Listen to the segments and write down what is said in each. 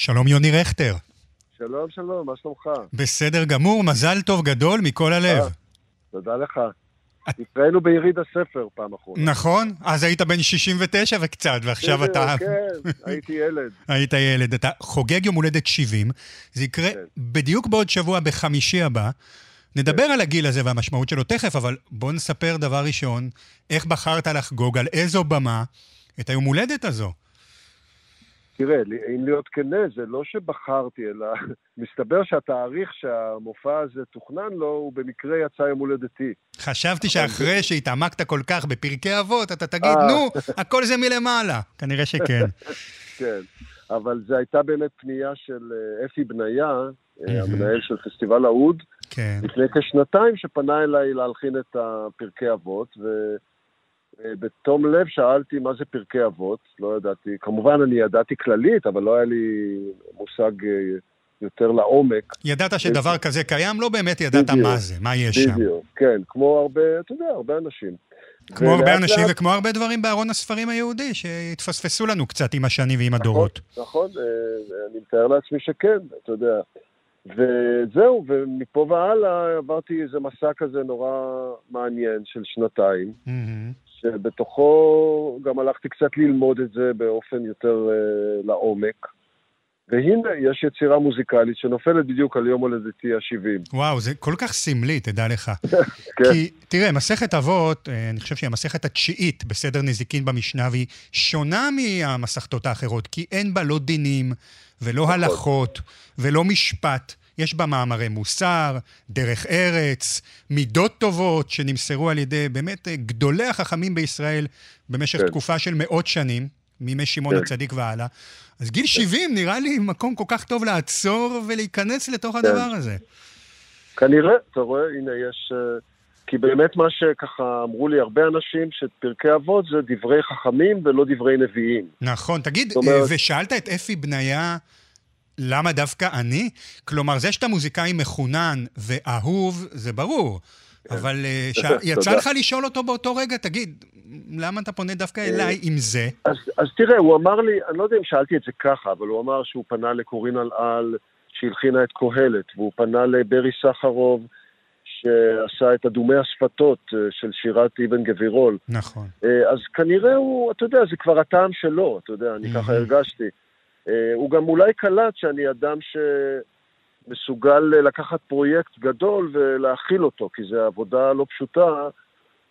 שלום יוני רכטר. שלום, שלום, מה שלומך? בסדר גמור, מזל טוב גדול מכל הלב. תודה לך. התראינו ביריד הספר פעם אחרונה. נכון? אז היית בן 69 וקצת, ועכשיו אתה... כן, הייתי ילד. היית ילד. אתה חוגג יום הולדת 70. זה יקרה כן. בדיוק בעוד שבוע, בחמישי הבא. נדבר על הגיל הזה והמשמעות שלו תכף, אבל בוא נספר דבר ראשון, איך בחרת לחגוג, על איזו במה, את היום הולדת הזו. תראה, אם להיות כנה, זה לא שבחרתי, אלא מסתבר שהתאריך שהמופע הזה תוכנן לו, הוא במקרה יצא יום הולדתי. חשבתי שאחרי שהתעמקת כל כך בפרקי אבות, אתה תגיד, אה. נו, הכל זה מלמעלה. כנראה שכן. כן. אבל זו הייתה באמת פנייה של אה, אפי בניה, אה. המנהל של פסטיבל האוד, כן. לפני כשנתיים, שפנה אליי להלחין את הפרקי אבות, ובתום לב שאלתי מה זה פרקי אבות, לא ידעתי, כמובן אני ידעתי כללית, אבל לא היה לי מושג אה, יותר לעומק. ידעת שדבר כזה קיים, לא באמת ידעת בדיוק. מה זה, מה יש שם. בדיוק, כן, כמו הרבה, אתה יודע, הרבה אנשים. כמו הרבה אנשים לאט- וכמו הרבה דברים בארון הספרים היהודי, שהתפספסו לנו קצת עם השנים ועם הדורות. נכון, נכון, אה, אני מתאר לעצמי שכן, אתה יודע. וזהו, ומפה והלאה עברתי איזה מסע כזה נורא מעניין של שנתיים, מהמם. שבתוכו גם הלכתי קצת ללמוד את זה באופן יותר אה, לעומק. והנה, יש יצירה מוזיקלית שנופלת בדיוק על יום הולדתי ה-70. וואו, זה כל כך סמלי, תדע לך. כן, כי, תראה, מסכת אבות, אה, אני חושב שהיא המסכת התשיעית בסדר נזיקין במשנה, והיא שונה מהמסכתות האחרות, כי אין בה לא דינים, ולא נכון. הלכות, ולא משפט. יש בה מאמרי מוסר, דרך ארץ, מידות טובות שנמסרו על ידי באמת אה, גדולי החכמים בישראל במשך כן. תקופה של מאות שנים, מימי שמעון כן. הצדיק והלאה. אז גיל 70 נראה לי מקום כל כך טוב לעצור ולהיכנס לתוך הדבר הזה. כנראה, אתה רואה, הנה יש... אה, כי באמת מה שככה אמרו לי הרבה אנשים, שפרקי אבות זה דברי חכמים ולא דברי נביאים. נכון. תגיד, זאת אומרת- אה, ושאלת את אפי בניה, למה דווקא אני? כלומר, זה שאתה מוזיקאי מחונן ואהוב, זה ברור. אבל אה, ש- יצא. לך לשאול אותו באותו רגע, תגיד, למה אתה פונה דווקא אליי עם זה? אז, אז תראה, הוא אמר לי, אני לא יודע אם שאלתי את זה ככה, אבל הוא אמר שהוא פנה לקורין אלעל, שהלחינה את קהלת, והוא פנה לברי סחרוב, שעשה את אדומי השפתות אה, של שירת אבן גבירול. נכון. אה, אז כנראה הוא, אתה יודע, זה כבר הטעם שלו, אתה יודע, אני ככה. הרגשתי. אה, הוא גם אולי קלט שאני אדם שמסוגל אה, לקחת פרויקט גדול ולהכיל אותו, כי זו עבודה לא פשוטה.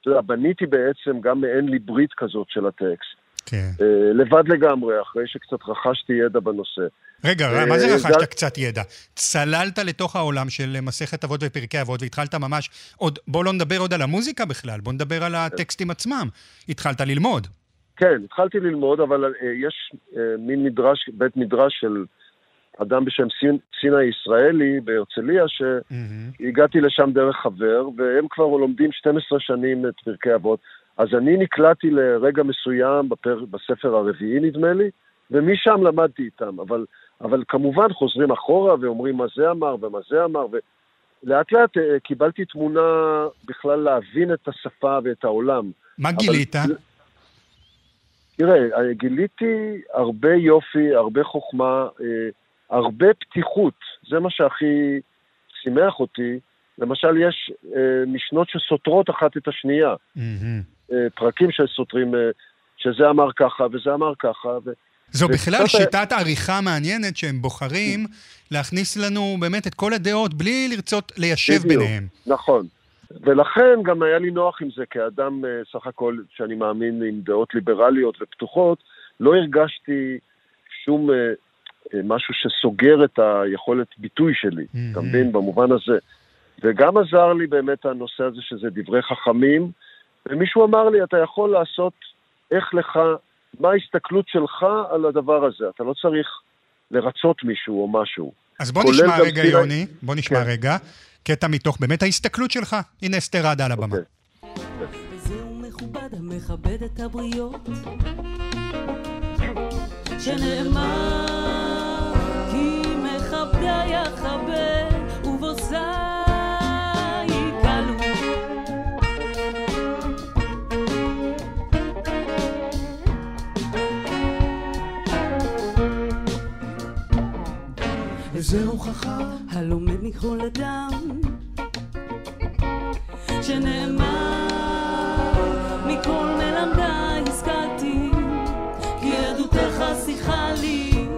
אתה יודע, בניתי בעצם גם מעין ליברית כזאת של הטקסט. כן. אה, לבד לגמרי, אחרי שקצת רכשתי ידע בנושא. רגע, מה זה רכשת קצת ידע? צללת לתוך העולם של מסכת אבות ופרקי אבות והתחלת ממש, עוד, בוא לא נדבר עוד על המוזיקה בכלל, בוא נדבר על הטקסטים עצמם. התחלת ללמוד. כן, התחלתי ללמוד, אבל אה, יש אה, מין מדרש, בית מדרש של אדם בשם סינה ישראלי בהרצליה. שהגעתי לשם דרך חבר, והם כבר לומדים 12 שנים את פרקי אבות. אז אני נקלעתי לרגע מסוים בפר, בספר הרביעי, נדמה לי, ומשם למדתי איתם. אבל, אבל כמובן חוזרים אחורה ואומרים מה זה אמר ומה זה אמר, ולאט לאט אה, קיבלתי תמונה בכלל להבין את השפה ואת העולם. מה אבל- גילית? תראה, אה, גיליתי הרבה יופי, הרבה חוכמה, אה, הרבה פתיחות. זה מה שהכי שימח אותי. למשל, יש אה, משנות שסותרות אחת את השנייה. אה, פרקים שסותרים, שזה אמר ככה וזה אמר ככה. ו... זו בכלל שיטת עריכה מעניינת שהם בוחרים להכניס לנו באמת את כל הדעות בלי לרצות ליישב בדיוק. ביניהם. נכון. ולכן גם היה לי נוח עם זה, כאדם אה, סך הכל, שאני מאמין עם דעות ליברליות ופתוחות, לא הרגשתי שום אה, אה, משהו שסוגר את היכולת ביטוי שלי, Mhm. אתה מבין? במובן הזה. וגם עזר לי באמת הנושא הזה שזה דברי חכמים, ומישהו אמר לי, אתה יכול לעשות איך לך, מה ההסתכלות שלך על הדבר הזה, אתה לא צריך לרצות מישהו או משהו. אז בוא נשמע רגע, סיני- יוני, בוא נשמע כן. רגע, קטע מתוך באמת ההסתכלות שלך. הנה אסתר עדה על הבמה. אוקיי. את הבריות שנאמר וזהו חכם הלומד מכל אדם שנאמר מכל מלמדיי השכלתי כי עדותך שיחה לי.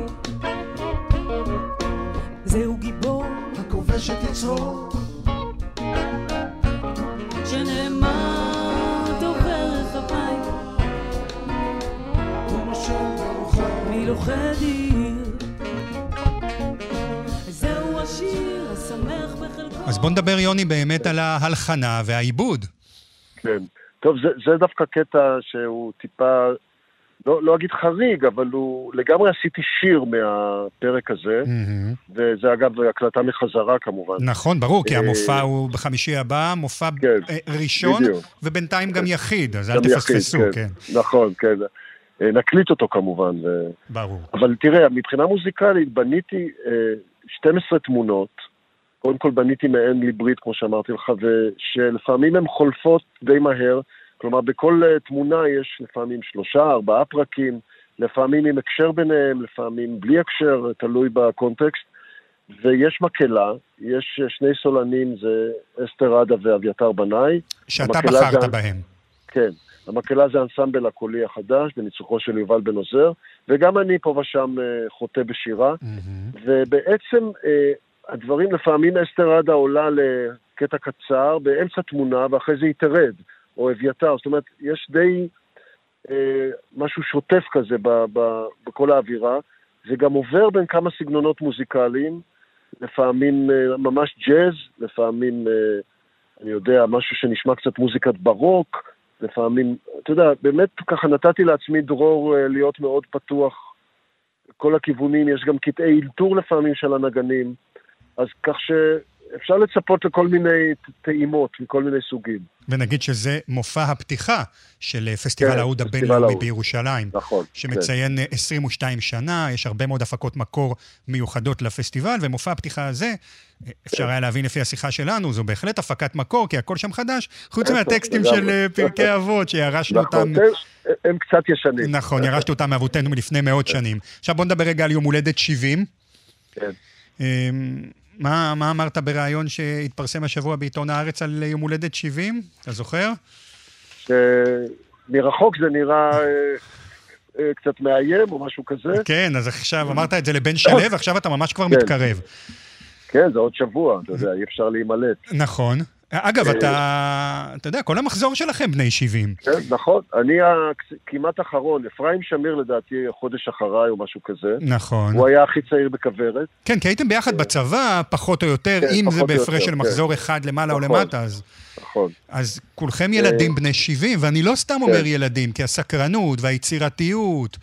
זהו גיבור הכובש את יצרו שנאמר דובר רחבי ונושם ברוחו מלוכד אז בוא נדבר, יוני, באמת על ההלחנה והעיבוד. כן. טוב, זה, זה דווקא קטע שהוא טיפה, לא, לא אגיד חריג, אבל הוא, לגמרי עשיתי שיר מהפרק הזה, מהמם. וזה אגב הקלטה מחזרה כמובן. נכון, ברור, כי אה, המופע הוא בחמישי הבא, מופע כן, אה, ראשון, בדיוק. ובינתיים גם יחיד, אז אל גם יחיד, תפספסו, כן. נכון, כן. אה, נקליט אותו כמובן. ברור. אבל תראה, מבחינה מוזיקלית בניתי אה, 12 תמונות. קודם כל בניתי מעין ליברית, כמו שאמרתי לך, ושלפעמים הן חולפות די מהר. כלומר, בכל אה, תמונה יש לפעמים שלושה, ארבעה פרקים, לפעמים עם הקשר ביניהם, לפעמים בלי הקשר, תלוי בקונטקסט. ויש מקהלה, יש אה, שני סולנים, זה אסתר עדה ואביתר בנאי. שאתה בחרת זה- בהם. כן, המקהלה זה האנסמבל הקולי החדש, בניצוחו של יובל בן עוזר, וגם אני פה ושם אה, חוטא בשירה. מהמם. ובעצם הדברים, לפעמים אסתר עדה עולה לקטע קצר באמצע תמונה, ואחרי זה היא תרד, או אביתר. זאת אומרת, יש די אה, משהו שוטף כזה ב, ב, בכל האווירה. זה גם עובר בין כמה סגנונות מוזיקליים, לפעמים אה, ממש ג'אז, לפעמים, אה, אני יודע, משהו שנשמע קצת מוזיקת ברוק, לפעמים, אתה יודע, באמת ככה נתתי לעצמי דרור אה, להיות מאוד פתוח כל הכיוונים, יש גם קטעי אלתור לפעמים של הנגנים, אז כך שאפשר לצפות לכל מיני טעימות מכל מיני סוגים. ונגיד שזה מופע הפתיחה של אה, פסטיבל כן, פסטיבל הבינלאומי. בירושלים. נכון. שמציין אה, 22 שנה, יש הרבה מאוד הפקות מקור מיוחדות לפסטיבל, ומופע הפתיחה הזה, אה, אפשר היה להבין לפי השיחה שלנו, זו בהחלט הפקת מקור, כי הכל שם חדש, חוץ מהטקסטים. של אה, פרקי אבות, שירשנו כן. נכון, אותם... הם, הם קצת ישנים. נכון, ירשנו אותם מאבותינו מלפני מאות שנים. עכשיו בוא נדבר רגע על יום הולדת 70. כן. מה, מה אמרת בריאיון שהתפרסם השבוע בעיתון הארץ על יום הולדת 70? אתה זוכר? שמרחוק זה נראה אה, אה, קצת מאיים או משהו כזה. כן, אז עכשיו אמרת את זה לבן שלו, ועכשיו אתה ממש כבר כן. מתקרב. כן, זה עוד שבוע, אתה יודע, אי אפשר להימלט. נכון. אגב, אה, אתה, אתה יודע, כל המחזור שלכם בני 70. כן, נכון. אני כמעט אחרון, אפרים שמיר לדעתי חודש אחריי או משהו כזה. נכון. הוא היה הכי צעיר בכוורת. כן, כי הייתם ביחד בצבא, פחות או יותר, כן, אם זה בהפרש של כן. מחזור אחד למעלה או נכון. למטה, אז... נכון. אז כולכם ילדים בני 70, ואני לא סתם אומר כן. ילדים, כי הסקרנות והיצירתיות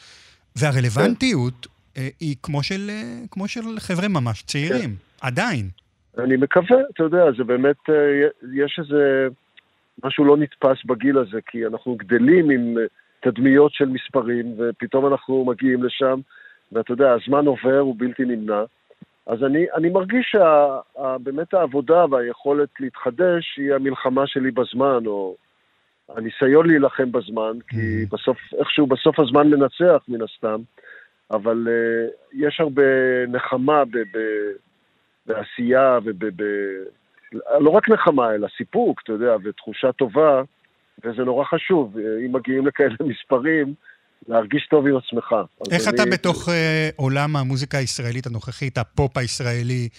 והרלוונטיות אה, היא כמו של, אה, כמו של חבר'ה ממש צעירים, עדיין. אני מקווה, אתה יודע, זה באמת, אה, יש איזה משהו לא נתפס בגיל הזה, כי אנחנו גדלים עם אה, תדמיות של מספרים, ופתאום אנחנו מגיעים לשם, ואתה יודע, הזמן עובר, הוא בלתי נמנע. אז אני, אני מרגיש שבאמת העבודה והיכולת להתחדש היא המלחמה שלי בזמן, או הניסיון להילחם בזמן, כי Mhm. בסוף, איכשהו בסוף הזמן מנצח מן הסתם, אבל uh, יש הרבה נחמה ב... ב בעשייה וב... ב... לא רק נחמה, אלא סיפוק, אתה יודע, ותחושה טובה, וזה נורא חשוב. אם מגיעים לכאלה מספרים, להרגיש טוב עם עצמך. איך אני- אתה בתוך אה, עולם המוזיקה הישראלית הנוכחית, הפופ הישראלי,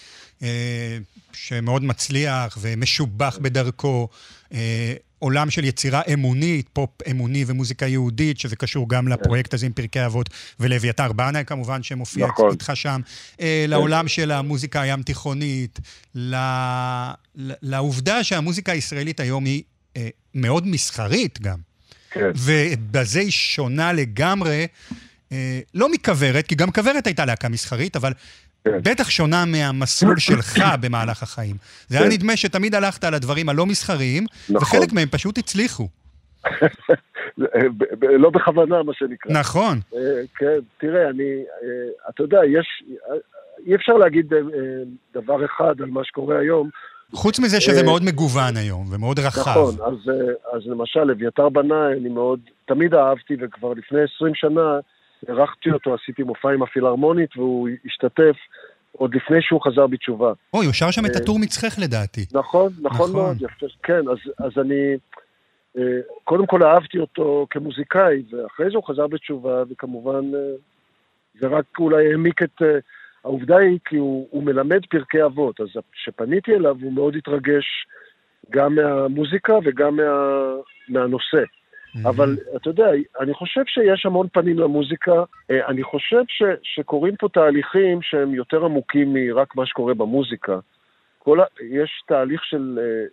אה, שמאוד מצליח ומשובח בדרכו, אה, עולם של יצירה אמונית, פופ אמוני ומוזיקה יהודית, שזה קשור גם לפרויקט הזה עם פרקי אבות, ולאביתר בנאי כמובן, שמופיע נכון. איתך שם, אה, לעולם של המוזיקה הים תיכונית, ל... לעובדה שהמוזיקה הישראלית היום היא אה, מאוד מסחרית גם. כן, ובזה היא שונה לגמרי, אה, לא מכוורת, כי גם כוורת הייתה להקה מסחרית, אבל כן. בטח שונה מהמסלול שלך במהלך החיים. זה היה כן. נדמה שתמיד הלכת על הדברים הלא מסחריים, נכון. וחלק מהם פשוט הצליחו. ב- לא בכוונה, מה שנקרא. נכון. אה, כן, תראה, אני, אה, אתה יודע, יש, אה, אי אפשר להגיד אה, אה, דבר אחד על מה שקורה היום. חוץ מזה שזה אה, מאוד מגוון היום, ומאוד רחב. נכון, אז, אה, אז למשל, אביתר בנאי, אני מאוד, תמיד אהבתי, וכבר לפני 20 שנה אירחתי אותו, עשיתי מופע עם הפילהרמונית, והוא השתתף. עוד לפני שהוא חזר בתשובה. אוי, הוא שר שם את אה, הטור מצחך לדעתי. נכון, נכון נכון. מאוד, יפה. כן, אז, אז אני קודם כל אהבתי אותו כמוזיקאי, ואחרי זה הוא חזר בתשובה, וכמובן זה רק אולי העמיק את... העובדה היא כי הוא, הוא מלמד פרקי אבות, אז כשפניתי אליו הוא מאוד התרגש גם מהמוזיקה וגם מה, מהנושא. אבל אתה יודע, אני חושב שיש המון פנים למוזיקה. אה, אני חושב ש, שקורים פה תהליכים שהם יותר עמוקים מרק מה שקורה במוזיקה. כל ה, יש תהליך של, אה,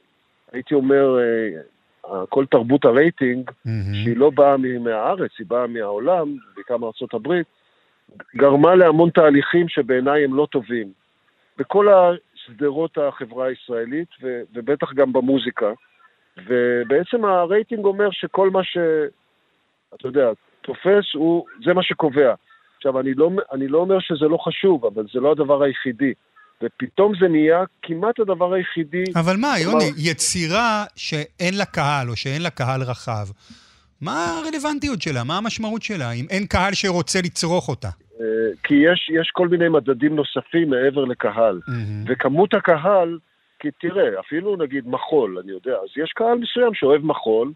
הייתי אומר, אה, כל תרבות הרייטינג, מהמם. שהיא לא באה מהארץ, היא באה מהעולם, בעיקר מארצות הברית, גרמה להמון תהליכים שבעיניי הם לא טובים. בכל שדרות החברה הישראלית, ו- ובטח גם במוזיקה. ובעצם הרייטינג אומר שכל מה ש... אתה יודע, תופס, הוא, זה מה שקובע. עכשיו, אני לא, אני לא אומר שזה לא חשוב, אבל זה לא הדבר היחידי. ופתאום זה נהיה כמעט הדבר היחידי. אבל מה, כלומר- יוני, יצירה שאין לה קהל או שאין לה קהל רחב, מה הרלוונטיות שלה? מה המשמעות שלה, אם אין קהל שרוצה לצרוך אותה? אה, כי יש, יש כל מיני מדדים נוספים מעבר לקהל. מהמם. וכמות הקהל, כי תראה, אפילו נגיד מחול, אני יודע, אז יש קהל מסוים שאוהב מחול,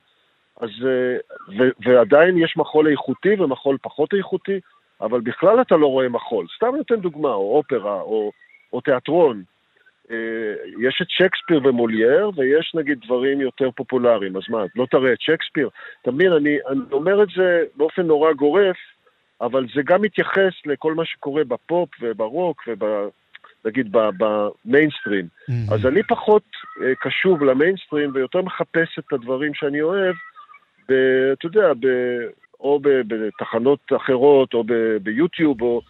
אז, אה, ו- ועדיין יש מחול איכותי ומחול פחות איכותי, אבל בכלל אתה לא רואה מחול. סתם נותן דוגמה, או אופרה, או, או תיאטרון. אה, יש את שייקספיר ומולייר, ויש נגיד דברים יותר פופולריים. אז מה, לא תראה את שייקספיר? אתה מבין, אני, אני אומר את זה באופן נורא גורף, אבל זה גם מתייחס לכל מה שקורה בפופ וברוק וב... נגיד במיינסטרים. מהמם. אז אני פחות אה, קשוב למיינסטרים ויותר מחפש את הדברים שאני אוהב, ב, אתה יודע, ב, או ב, בתחנות אחרות, או ב, ביוטיוב, או...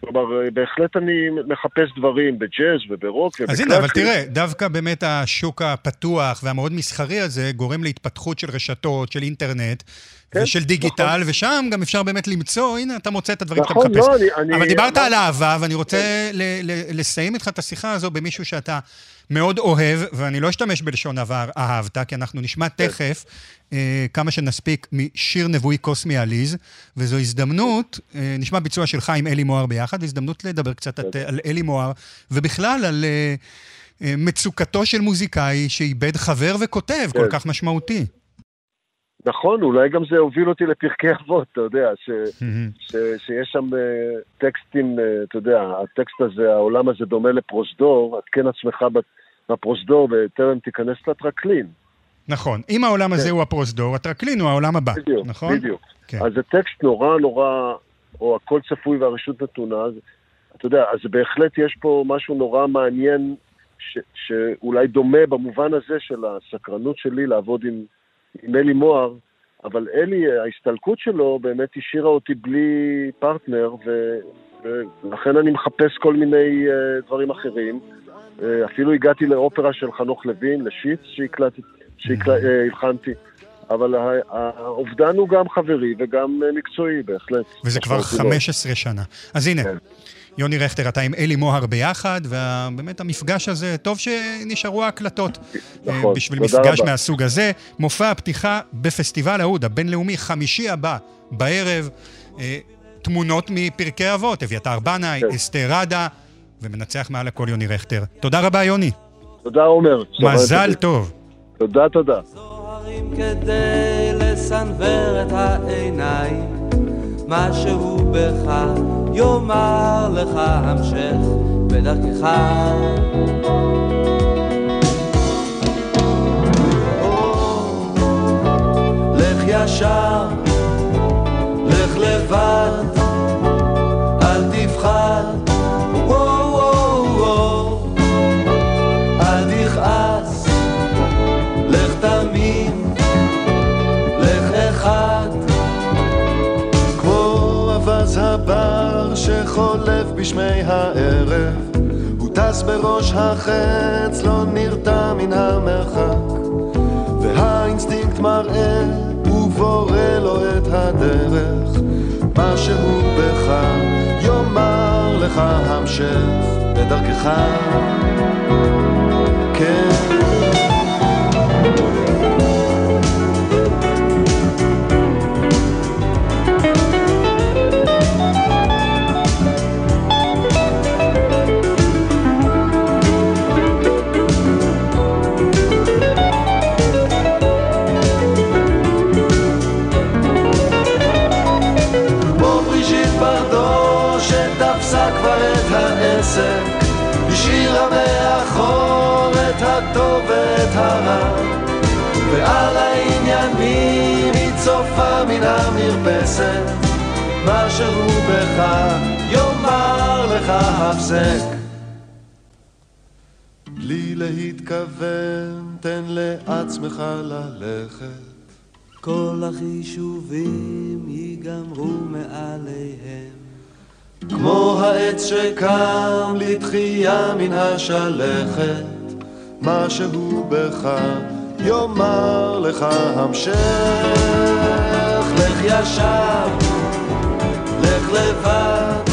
כלומר, אה, בהחלט אני מחפש דברים בג'אז וברוק אז הנה, אבל ובקלאסי. תראה, דווקא באמת השוק הפתוח והמאוד מסחרי הזה גורם להתפתחות של רשתות, של אינטרנט כן, ושל דיגיטל, ושם גם אפשר באמת למצוא, הנה, אתה מוצא את הדברים שאתה נכון, מחפש. לא, אני... אני אבל דיברת אמרתי- על אהבה, ואני רוצה ל- ל- לסיים איתך את השיחה הזו במישהו שאתה מאוד אוהב, ואני לא אשתמש בלשון עבר אהבת, כי אנחנו נשמע כן. תכף אה, כמה שנספיק משיר נבואי קוסמי עליז, וזו הזדמנות, אה, נשמע ביצוע שלך עם אלי מוהר ביחד, והזדמנות לדבר קצת את- על אלי מוהר, ובכלל על אה, אה, מצוקתו של מוזיקאי שאיבד חבר וכותב כל כן. כך משמעותי. נכון, אולי גם זה הוביל אותי לפרקי אבות, אתה יודע, ש... ש, שיש שם uh, טקסטים, uh, אתה יודע, הטקסט הזה, העולם הזה דומה לפרוזדור, עדכן עצמך בפרוזדור בטרם תיכנס לטרקלין. נכון. אם העולם הזה כן. הוא הפרוזדור, הטרקלין הוא העולם הבא, בדיוק, נכון? בדיוק. כן. אז זה טקסט נורא נורא, או הכל צפוי והרשות נתונה, אז אתה יודע, אז בהחלט יש פה משהו נורא מעניין, ש, שאולי דומה במובן הזה של הסקרנות שלי לעבוד עם, עם אלי מוהר, אבל אלי, ההסתלקות שלו באמת השאירה אותי בלי פרטנר, ו, ולכן אני מחפש כל מיני uh, דברים אחרים. Uh, אפילו הגעתי לאופרה של חנוך לוין, לשיץ, שהקלטתי, שהלחנתי. אבל ה- האובדן הוא גם חברי וגם אה, מקצועי, בהחלט. וזה כבר משמעותי מאוד. 15 שנה. אז הנה, כן. יוני רכטר, אתה עם אלי מוהר ביחד, ובאמת המפגש הזה, טוב שנשארו ההקלטות. נכון, אה, בשביל תודה מפגש רבה. מהסוג הזה. מופע הפתיחה בפסטיבל ההוד הבינלאומי, חמישי הבא, בערב. אה, תמונות מפרקי אבות, אביתר בנאי, כן. אסתר ראדה, ומנצח מעל הכל יוני רכטר. תודה רבה, יוני. תודה, עומר. מזל טוב. תודה, תודה. זוהרים כדי לסנוור את העיניים, משהו בך יאמר לך המשך בדרכך. לך ישר, לך לבד, בשמי הערב הוא טס בראש החץ, לא נרתע מן המרחק. והאינסטינקט מראה ובורא לו את הדרך. משהו בך יאמר לך המשך בדרכך. כן העסק, השאירה מאחור את הטוב ואת הרע, ועל העניינים היא צופה מן המרפסת, משהו בך יאמר לך הפסק. בלי להתכוון, תן לעצמך ללכת. כל החישובים ייגמרו מעליהם. כמו העץ שקם לתחייה מן השלכת, משהו בך יאמר לך המשך. לך ישר, לך לבד,